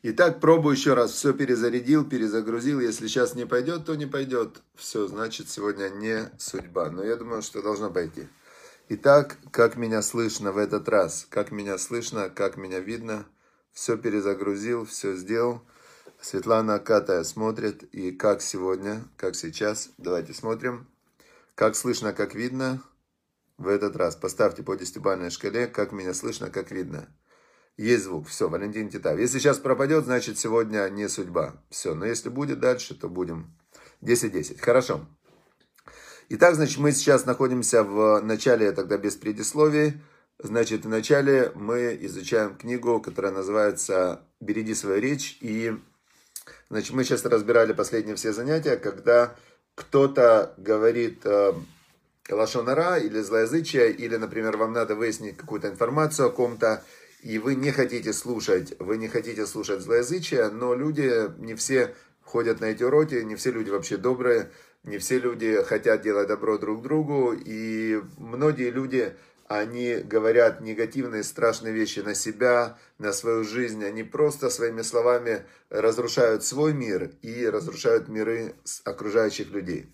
Итак, пробую еще раз. Все перезарядил, перезагрузил. Если сейчас не пойдет, то не пойдет. Все, значит, сегодня не судьба. Но я думаю, что должно пойти. Итак, как меня слышно в этот раз? Как меня слышно, как меня видно? Все перезагрузил, все сделал. Светлана Акатая смотрит. И как сегодня, как сейчас. Давайте смотрим. Как слышно, как видно в этот раз. Поставьте по десятибалльной шкале, как меня слышно, как видно. Есть звук. Все, Валентин Титаев. Если сейчас пропадет, значит сегодня не судьба. Все, но если будет дальше, то будем 10-10. Хорошо. Итак, значит, мы сейчас находимся в начале, тогда без предисловий. Значит, в начале мы изучаем книгу, которая называется «Береги свою речь». И, значит, мы сейчас разбирали последние все занятия, когда кто-то говорит э, лошонара или злоязычие, или, например, вам надо выяснить какую-то информацию о ком-то, и вы не хотите слушать, вы не хотите слушать злоязычие, но люди не все ходят на эти уроки, не все люди вообще добрые, не все люди хотят делать добро друг другу, и многие люди, они говорят негативные, страшные вещи на себя, на свою жизнь, они просто своими словами разрушают свой мир и разрушают миры окружающих людей.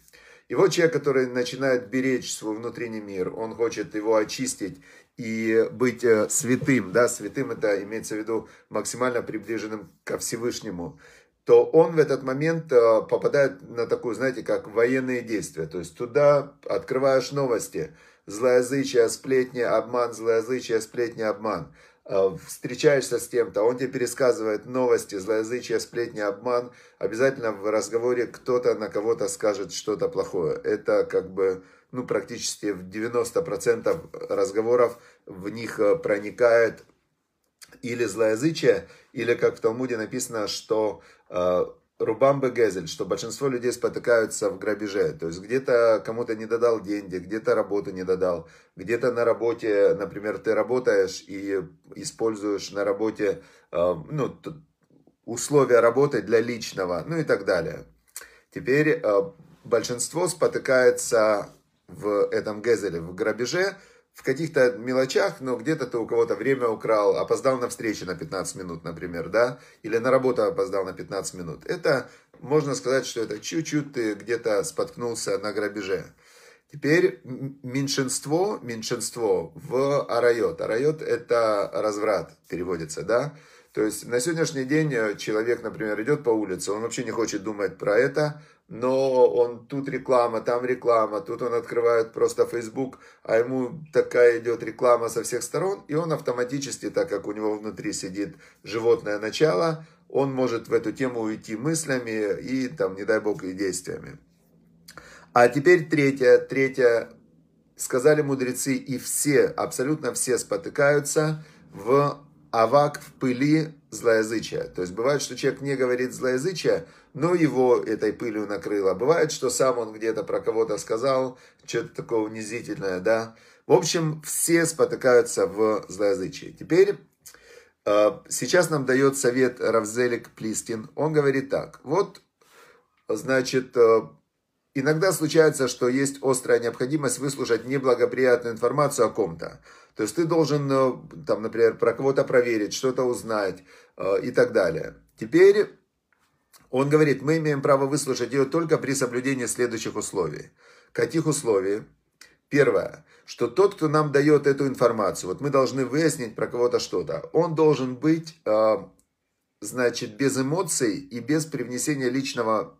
И вот человек, который начинает беречь свой внутренний мир, он хочет его очистить и быть э, святым, да, святым это имеется в виду максимально приближенным ко Всевышнему, то он в этот момент э, попадает на такую, знаете, как военные действия. То есть туда открываешь новости, злоязычие, сплетни, обман, злоязычие, сплетни, обман. Э, встречаешься с кем-то, он тебе пересказывает новости, злоязычие, сплетни, обман. Обязательно в разговоре кто-то на кого-то скажет что-то плохое. Это как бы ну, практически в 90% разговоров в них э, проникает или злоязычие, или, как в Талмуде написано, что э, Рубамбе Гезель, что большинство людей спотыкаются в грабеже. То есть где-то кому-то не додал деньги, где-то работу не додал, где-то на работе, например, ты работаешь и используешь на работе э, ну, условия работы для личного, ну и так далее. Теперь большинство спотыкается в этом Гезеле, в грабеже, в каких-то мелочах, но где-то ты у кого-то время украл, опоздал на встречу на 15 минут, например, да, или на работу опоздал на 15 минут. Это, можно сказать, что это чуть-чуть ты где-то споткнулся на грабеже. Теперь меньшинство, меньшинство в арайот. Арайот это разврат, переводится, да. То есть на сегодняшний день человек, например, идет по улице, он вообще не хочет думать про это, но он тут реклама, там реклама, тут он открывает просто Facebook, а ему такая идет реклама со всех сторон, и он автоматически, так как у него внутри сидит животное начало, он может в эту тему уйти мыслями и там, не дай бог, и действиями. А теперь третье, третье, сказали мудрецы, и все, абсолютно все спотыкаются в авак, в пыли злоязычия. То есть бывает, что человек не говорит злоязычия, но его этой пылью накрыло. Бывает, что сам он где-то про кого-то сказал, что-то такое унизительное, да. В общем, все спотыкаются в злоязычии. Теперь, э, сейчас нам дает совет Равзелик Плистин. Он говорит так, вот, значит, э, иногда случается, что есть острая необходимость выслушать неблагоприятную информацию о ком-то. То есть ты должен, э, там, например, про кого-то проверить, что-то узнать и так далее. Теперь он говорит, мы имеем право выслушать ее только при соблюдении следующих условий. Каких условий? Первое, что тот, кто нам дает эту информацию, вот мы должны выяснить про кого-то что-то, он должен быть, э, значит, без эмоций и без привнесения личного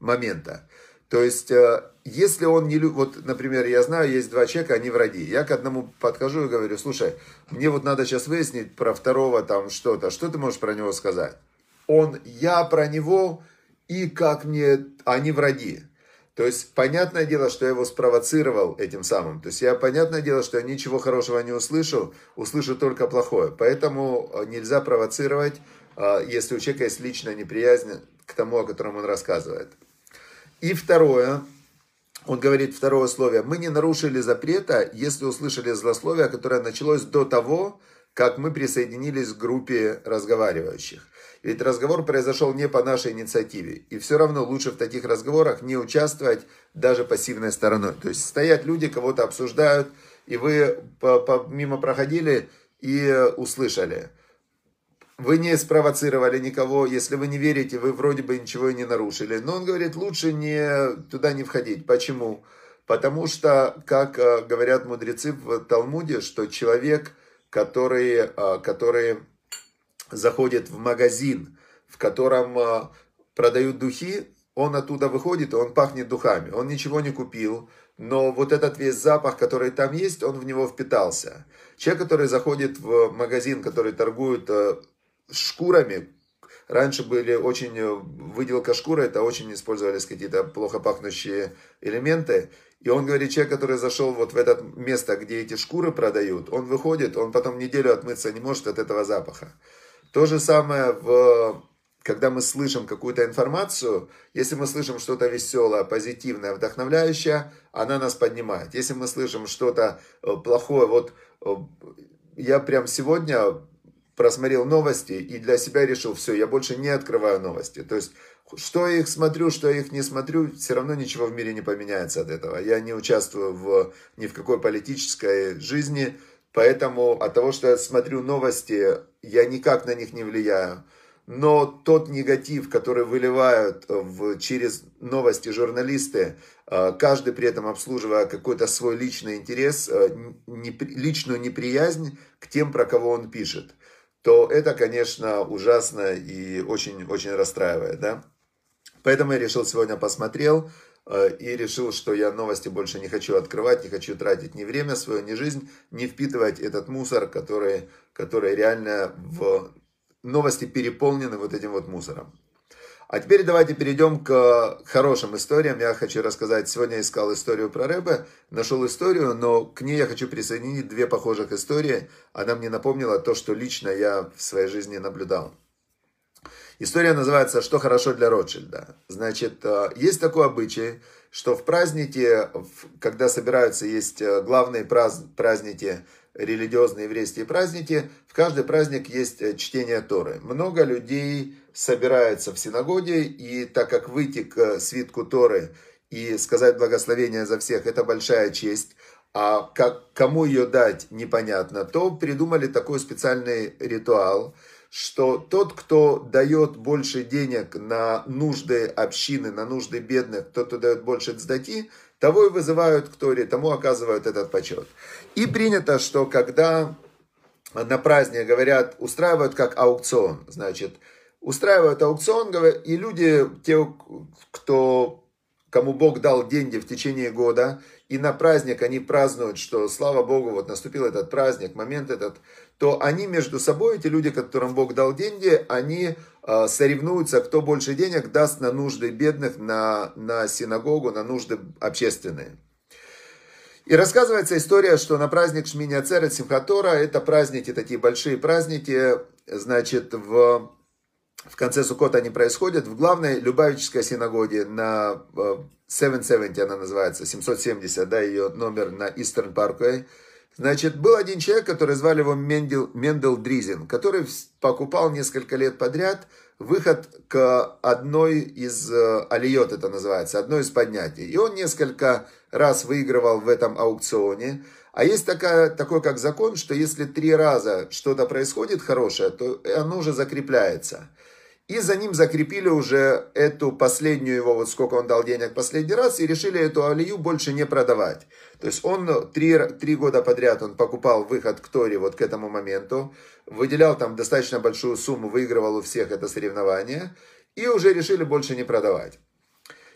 момента. То есть, э, если он не любит, вот, например, я знаю, есть два человека, они враги. Я к одному подхожу и говорю, слушай, мне вот надо сейчас выяснить про второго там что-то, что ты можешь про него сказать? он, я про него, и как мне, они враги. То есть, понятное дело, что я его спровоцировал этим самым. То есть, я, понятное дело, что я ничего хорошего не услышу, услышу только плохое. Поэтому э, нельзя провоцировать, э, если у человека есть личная неприязнь к тому, о котором он рассказывает. И второе, он говорит второе условие. Мы не нарушили запрета, если услышали злословие, которое началось до того, как мы присоединились к группе разговаривающих. Ведь разговор произошел не по нашей инициативе. И все равно лучше в таких разговорах не участвовать даже пассивной стороной. То есть стоят люди, кого-то обсуждают, и вы мимо проходили и услышали. Вы не спровоцировали никого, если вы не верите, вы вроде бы ничего и не нарушили. Но он говорит, лучше не, туда не входить. Почему? Потому что, как э, говорят мудрецы в Талмуде, что человек, который, э, который заходит в магазин, в котором э, продают духи, он оттуда выходит, и он пахнет духами. Он ничего не купил, но вот этот весь запах, который там есть, он в него впитался. Человек, который заходит в магазин, который торгует шкурами. Раньше были очень, э, выделка шкуры, это очень использовались какие-то плохо пахнущие элементы. И он говорит, человек, который зашел вот в это место, где эти шкуры продают, он выходит, он потом неделю отмыться не может от этого запаха. То же самое, в, когда мы слышим какую-то информацию, если мы слышим что-то веселое, позитивное, вдохновляющее, она нас поднимает. Если мы слышим что-то э, плохое, вот э, я прям сегодня просмотрел новости и для себя решил, все, я больше не открываю новости. То есть, что я их смотрю, что я их не смотрю, все равно ничего в мире не поменяется от этого. Я не участвую в, ни в какой политической жизни, поэтому от того, что я смотрю новости, я никак на них не влияю. Но тот негатив, который выливают в, через новости журналисты, э, каждый при этом обслуживая какой-то свой личный интерес, э, личную неприязнь к тем, про кого он пишет то это, конечно, ужасно и очень-очень расстраивает, да. Поэтому я решил сегодня посмотрел э, и решил, что я новости больше не хочу открывать, не хочу тратить ни время свое, ни жизнь, не впитывать этот мусор, который, который реально в новости переполнены вот этим вот мусором. А теперь давайте перейдем к хорошим историям. Я хочу рассказать, сегодня я искал историю про Рэбе, нашел историю, но к ней я хочу присоединить две похожих истории. Она мне напомнила то, что лично я в своей жизни наблюдал. История называется «Что хорошо для Ротшильда». Значит, э, есть такой обычай, что в празднике, когда собираются, есть э, главные праздники, религиозные еврейские праздники, в каждый праздник есть э, чтение Торы. Много людей собирается в синагоге, и так как выйти к свитку Торы и сказать благословение за всех, это большая честь, а как, кому ее дать непонятно, то придумали такой специальный ритуал, что тот, кто дает больше денег на нужды общины, на нужды бедных, тот, кто дает больше цдаки, того и вызывают к Торе, тому оказывают этот почет. И принято, что когда на праздник говорят, устраивают как аукцион, значит, устраивают аукцион, и люди, те, кто, кому Бог дал деньги в течение года, и на праздник они празднуют, что слава Богу, вот наступил этот праздник, момент этот, то они между собой, эти люди, которым Бог дал деньги, они э, соревнуются, кто больше денег даст на нужды бедных, на, на синагогу, на нужды общественные. И рассказывается история, что на праздник Шмини Ацерет Симхатора, это праздники, такие большие праздники, значит, в в конце Сукота они происходят в главной Любавической синагоге на 770, э, она называется, 770, да, ее номер на Eastern Parkway. Значит, был один человек, который звали его Мендел, Мендел Дризин, который покупал несколько лет подряд выход к одной из э, алиот, это называется, одной из поднятий. И он несколько раз выигрывал в этом аукционе. А есть такая, такой как закон, что если три раза что-то происходит хорошее, то оно уже закрепляется. И за ним закрепили уже эту последнюю его, вот сколько он дал денег последний раз, и решили эту алию больше не продавать. То есть он три, три года подряд он покупал выход к Торе вот к этому моменту, выделял там достаточно большую сумму, выигрывал у всех это соревнование, и уже решили больше не продавать.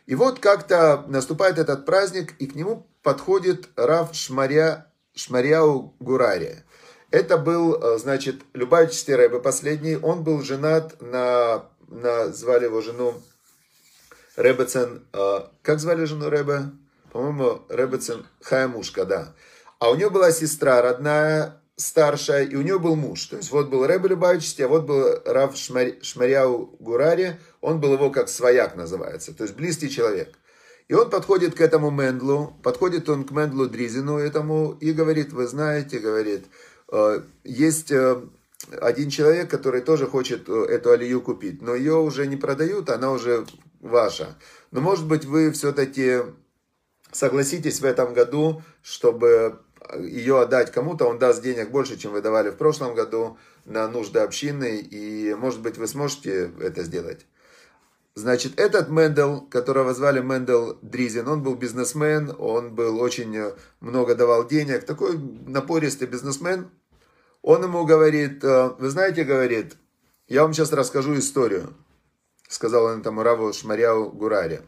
И вот как-то наступает этот праздник, и к нему подходит Рав Шмаря, Шмаряу Гурари. Это был, э, значит, Любавичский Рэбе последний. Он был женат на, на звали его жену Рэбецен, э, как звали жену Рэбе? По-моему, Рэбецен Хаямушка, да. А у нее была сестра родная, старшая, и у нее был муж. То есть вот был Рэбе Любавичский, а вот был Рав Шмар... Шмаряу Гурари, он был его как свояк называется, то есть близкий человек. И он подходит к этому Мендлу, подходит он к Мендлу Дризину этому и говорит, вы знаете, говорит, есть э, один человек, который тоже хочет э, эту алию купить, но ее уже не продают, она уже ваша. Но может быть вы все-таки согласитесь в этом году, чтобы ее отдать кому-то, он даст денег больше, чем вы давали в прошлом году на нужды общины, и, может быть, вы сможете это сделать. Значит, этот Мендел, которого звали Мендел Дризин, он был бизнесмен, он был очень э, много давал денег, такой напористый бизнесмен. Он ему говорит, э, вы знаете, говорит, я вам сейчас расскажу историю, сказал он этому Раву Шмаряу Гураре.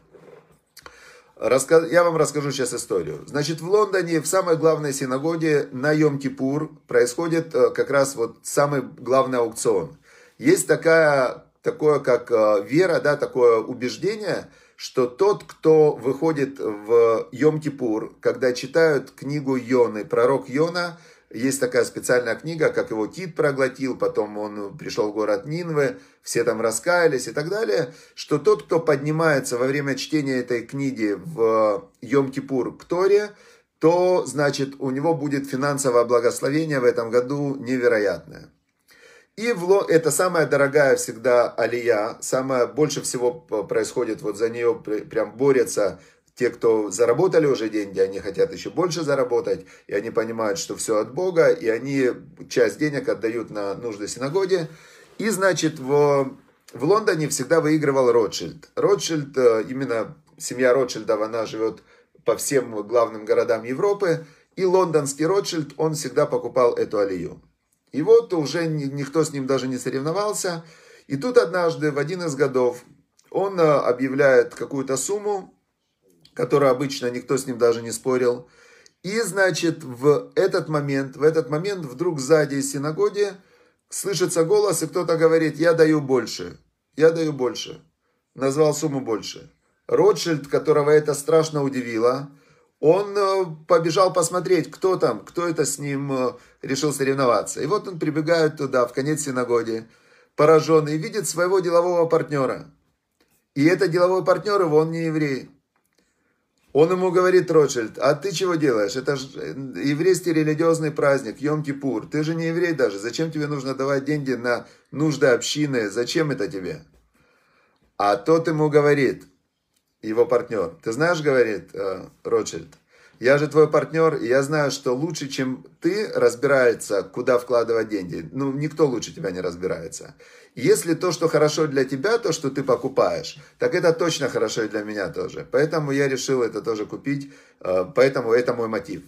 Я вам расскажу сейчас историю. Значит, в Лондоне, в самой главной синагоге на Йом-Кипур происходит э, как раз вот самый главный аукцион. Есть такая такое как э, вера, да, такое убеждение, что тот, кто выходит в Йом-Кипур, когда читают книгу Йоны, пророк Йона, есть такая специальная книга, как его Тит проглотил, потом он пришел в город Нинвы, все там раскаялись и так далее, что тот, кто поднимается во время чтения этой книги в Йом-Кипур к Торе, то, значит, у него будет финансовое благословение в этом году невероятное. И в, это самая дорогая всегда алия, самое больше всего происходит, вот за нее прям борются те, кто заработали уже деньги, они хотят еще больше заработать, и они понимают, что все от Бога, и они часть денег отдают на нужды синагоги. И, значит, в, в Лондоне всегда выигрывал Ротшильд. Ротшильд, э, именно семья Ротшильдов, она живет по всем главным городам Европы, и лондонский Ротшильд, он всегда покупал эту алию. И вот уже никто с ним даже не соревновался. И тут однажды, в один из годов, он э, объявляет какую-то сумму, которую обычно никто с ним даже не спорил. И, значит, в этот момент, в этот момент вдруг сзади из синагоги слышится голос, и кто-то говорит, я даю больше, я даю больше. Назвал сумму больше. Ротшильд, которого это страшно удивило, он э, побежал посмотреть, кто там, кто это с ним э, решил соревноваться. И вот он прибегает туда, в конец синагоги, пораженный, видит своего делового партнера. И это деловой партнер его, он не еврей. Он ему говорит, Ротшильд, а ты чего делаешь? Это же э, еврейский религиозный праздник, Йом-Кипур. Ты же не еврей даже. Зачем тебе нужно давать деньги на нужды общины? Зачем это тебе? А тот ему говорит, его партнер. Ты знаешь, говорит э, Ротшильд, я же твой партнер, и я знаю, что лучше, чем ты, разбирается, куда вкладывать деньги. Ну, никто лучше тебя не разбирается. Если то, что хорошо для тебя, то, что ты покупаешь, так это точно хорошо и для меня тоже. Поэтому я решил это тоже купить, э, поэтому это мой мотив.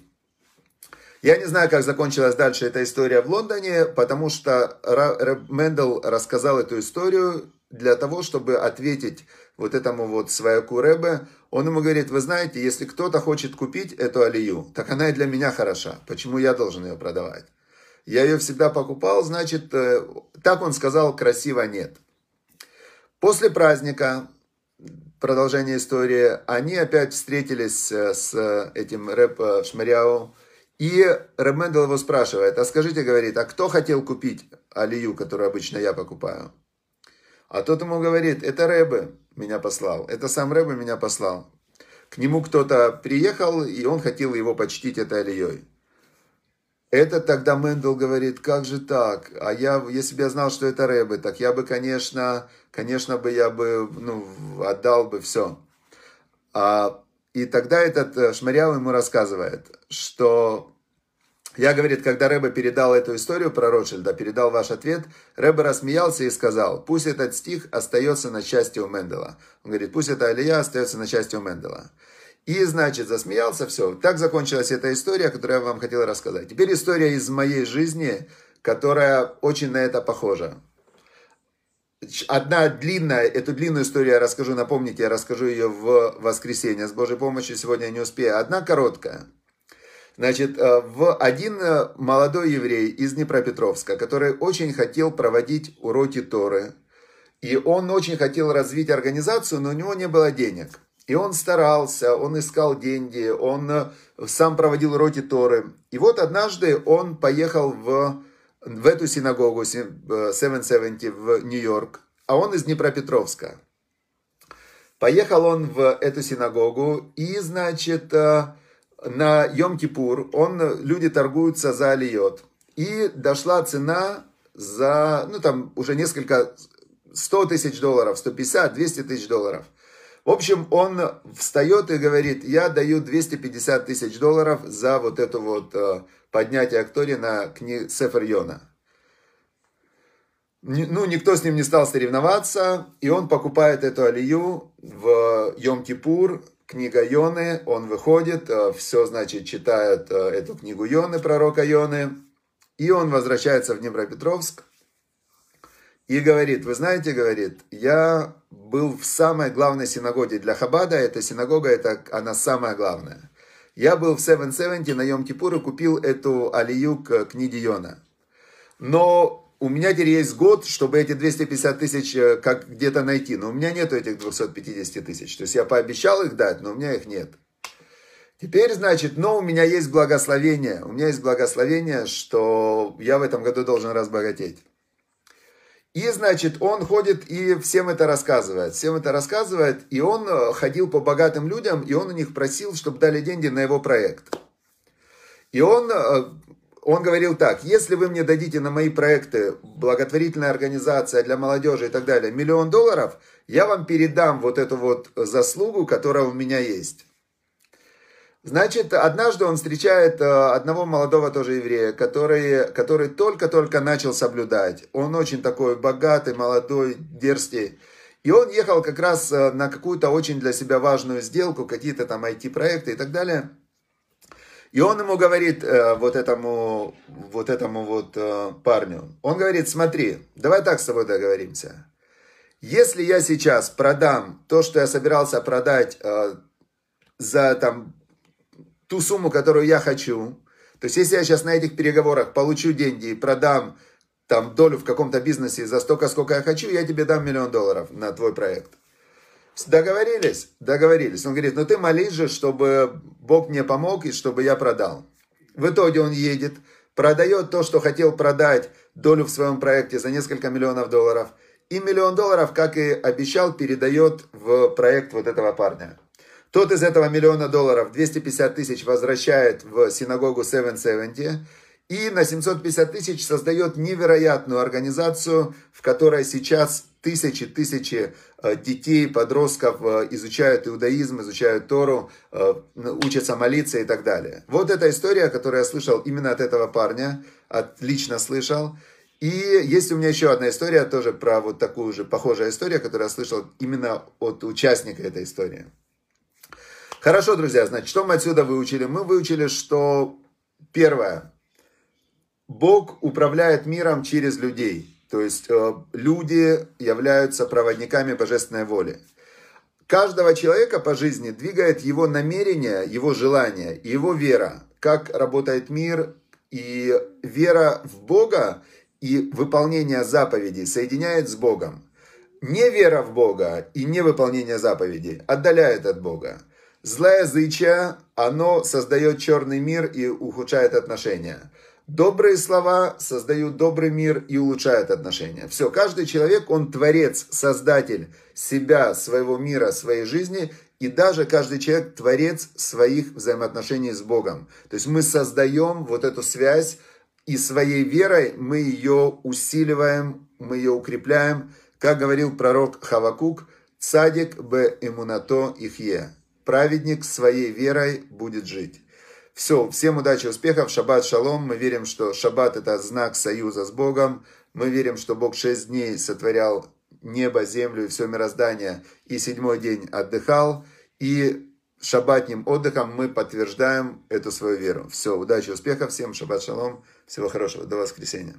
Я не знаю, как закончилась дальше эта история в Лондоне, потому что Мендел рассказал эту историю для того, чтобы ответить вот этому вот свояку Рэбе, он ему говорит, вы знаете, если кто-то хочет купить эту алию, так она и для меня хороша. Почему я должен ее продавать? Я ее всегда покупал, значит, э, так он сказал, красиво нет. После праздника, продолжение истории, они опять встретились э, с этим рэп э, Шмаряу, и Рэб Мендел его спрашивает, а скажите, говорит, а кто хотел купить алию, которую обычно я покупаю? А тот ему говорит, это Рэбе меня послал, это сам Рэбе меня послал. К нему кто-то приехал, и он хотел его почтить этой алией. Это тогда Мендел говорит, как же так? А я, если бы я знал, что это Рэбе, так я бы, конечно, конечно бы я бы, ну, отдал бы все. А, и тогда этот э, Шмарял ему рассказывает, что я, говорит, когда Рэбе передал эту историю про Ротшильда, передал ваш ответ, Рэбе рассмеялся и сказал, пусть этот стих остается на части у Мендела. Он говорит, пусть эта алия остается на части у Мендела. И, значит, засмеялся, все. Так закончилась эта история, которую я вам хотел рассказать. Теперь история из моей жизни, которая очень на это похожа. Одна длинная, эту длинную историю я расскажу, напомните, я расскажу ее в воскресенье. С Божьей помощью сегодня я не успею. Одна короткая. Значит, э, в один э, молодой еврей из Днепропетровска, который очень хотел проводить уроки Торы, и он очень хотел развить организацию, но у него не было денег. И он старался, он искал деньги, он э, сам проводил уроки Торы. И вот однажды он поехал в, в эту синагогу 770 в Нью-Йорк, а он из Днепропетровска. Поехал он в эту синагогу и, значит, на Йом-Кипур, он, люди торгуются за алиот. И дошла цена за, ну там уже несколько, 100 тысяч долларов, 150, 200 тысяч долларов. В общем, он встает и говорит, я даю 250 тысяч долларов за вот это вот э, поднятие Актори на кни... Сефер Йона. Ну, никто с ним не стал соревноваться, и он покупает эту алию в Йом-Кипур, книга Йоны, он выходит, э, все, значит, читает э, эту книгу Йоны, пророка Йоны, и он возвращается в Днепропетровск, и говорит, вы знаете, говорит, я был в самой главной синагоге для Хабада, эта синагога, это она самая главная. Я был в 770 на Йом-Кипур и купил эту алию к книге Йона. Но у меня теперь есть год, чтобы эти 250 тысяч э, как где-то найти. Но у меня нету этих 250 тысяч. То есть я пообещал их дать, но у меня их нет. Теперь, значит, но у меня есть благословение. У меня есть благословение, что я в этом году должен разбогатеть. И, значит, он ходит и всем это рассказывает. Всем это рассказывает. И он э, ходил по богатым людям, и он у них просил, чтобы дали деньги на его проект. И он, э, он говорил так, если вы мне дадите на мои проекты, благотворительная организация для молодежи и так далее, миллион долларов, я вам передам вот эту вот заслугу, которая у меня есть. Значит, однажды он встречает э, одного молодого тоже еврея, который, который только-только начал соблюдать. Он очень такой богатый, молодой, дерзкий. И он ехал как раз э, на какую-то очень для себя важную сделку, какие-то там IT-проекты и так далее. И он ему говорит, э, вот этому, вот этому вот парню, он говорит, смотри, давай так с тобой договоримся. Если я сейчас продам то, что я собирался продать за там ту сумму, которую я хочу. То есть, если я сейчас на этих переговорах получу деньги и продам там долю в каком-то бизнесе за столько, сколько я хочу, я тебе дам миллион долларов на твой проект. Договорились? Договорились. Он говорит, ну ты молись же, чтобы Бог мне помог и чтобы я продал. В итоге он едет, продает то, что хотел продать, долю в своем проекте за несколько миллионов долларов. И миллион долларов, как и обещал, передает в проект вот этого парня. Тот из этого миллиона долларов 250 тысяч возвращает в синагогу 770 и на 750 тысяч создает невероятную организацию, в которой сейчас тысячи, тысячи э, детей, подростков э, изучают иудаизм, изучают Тору, э, учатся молиться и так далее. Вот эта история, которую я слышал именно от этого парня, отлично слышал. И есть у меня еще одна история, тоже про вот такую же похожую историю, которую я слышал именно от участника этой истории. Хорошо, друзья, значит, что мы отсюда выучили? Мы выучили, что первое, Бог управляет миром через людей. То есть э, люди являются проводниками божественной воли. Каждого человека по жизни двигает его намерение, его желание, его вера. Как работает мир и вера в Бога и выполнение заповедей соединяет с Богом. Не вера в Бога и не выполнение заповедей отдаляет от Бога. Злая зыча, оно создает черный мир и ухудшает отношения. Добрые слова создают добрый мир и улучшают отношения. Все, каждый человек, он творец, создатель себя, своего мира, своей жизни. И даже каждый человек творец своих взаимоотношений с Богом. То есть мы создаем вот эту связь, и своей верой мы ее усиливаем, мы ее укрепляем. Как говорил пророк Хавакук, «Цадик бе имунато ихе» праведник своей верой будет жить. Все, всем удачи, успехов, шаббат шалом. Мы верим, что шаббат это знак союза с Богом. Мы верим, что Бог шесть дней сотворял небо, землю и все мироздание, и седьмой день отдыхал. И шаббатним отдыхом мы подтверждаем эту свою веру. Все, удачи, успехов всем, шаббат шалом, всего хорошего, до воскресенья.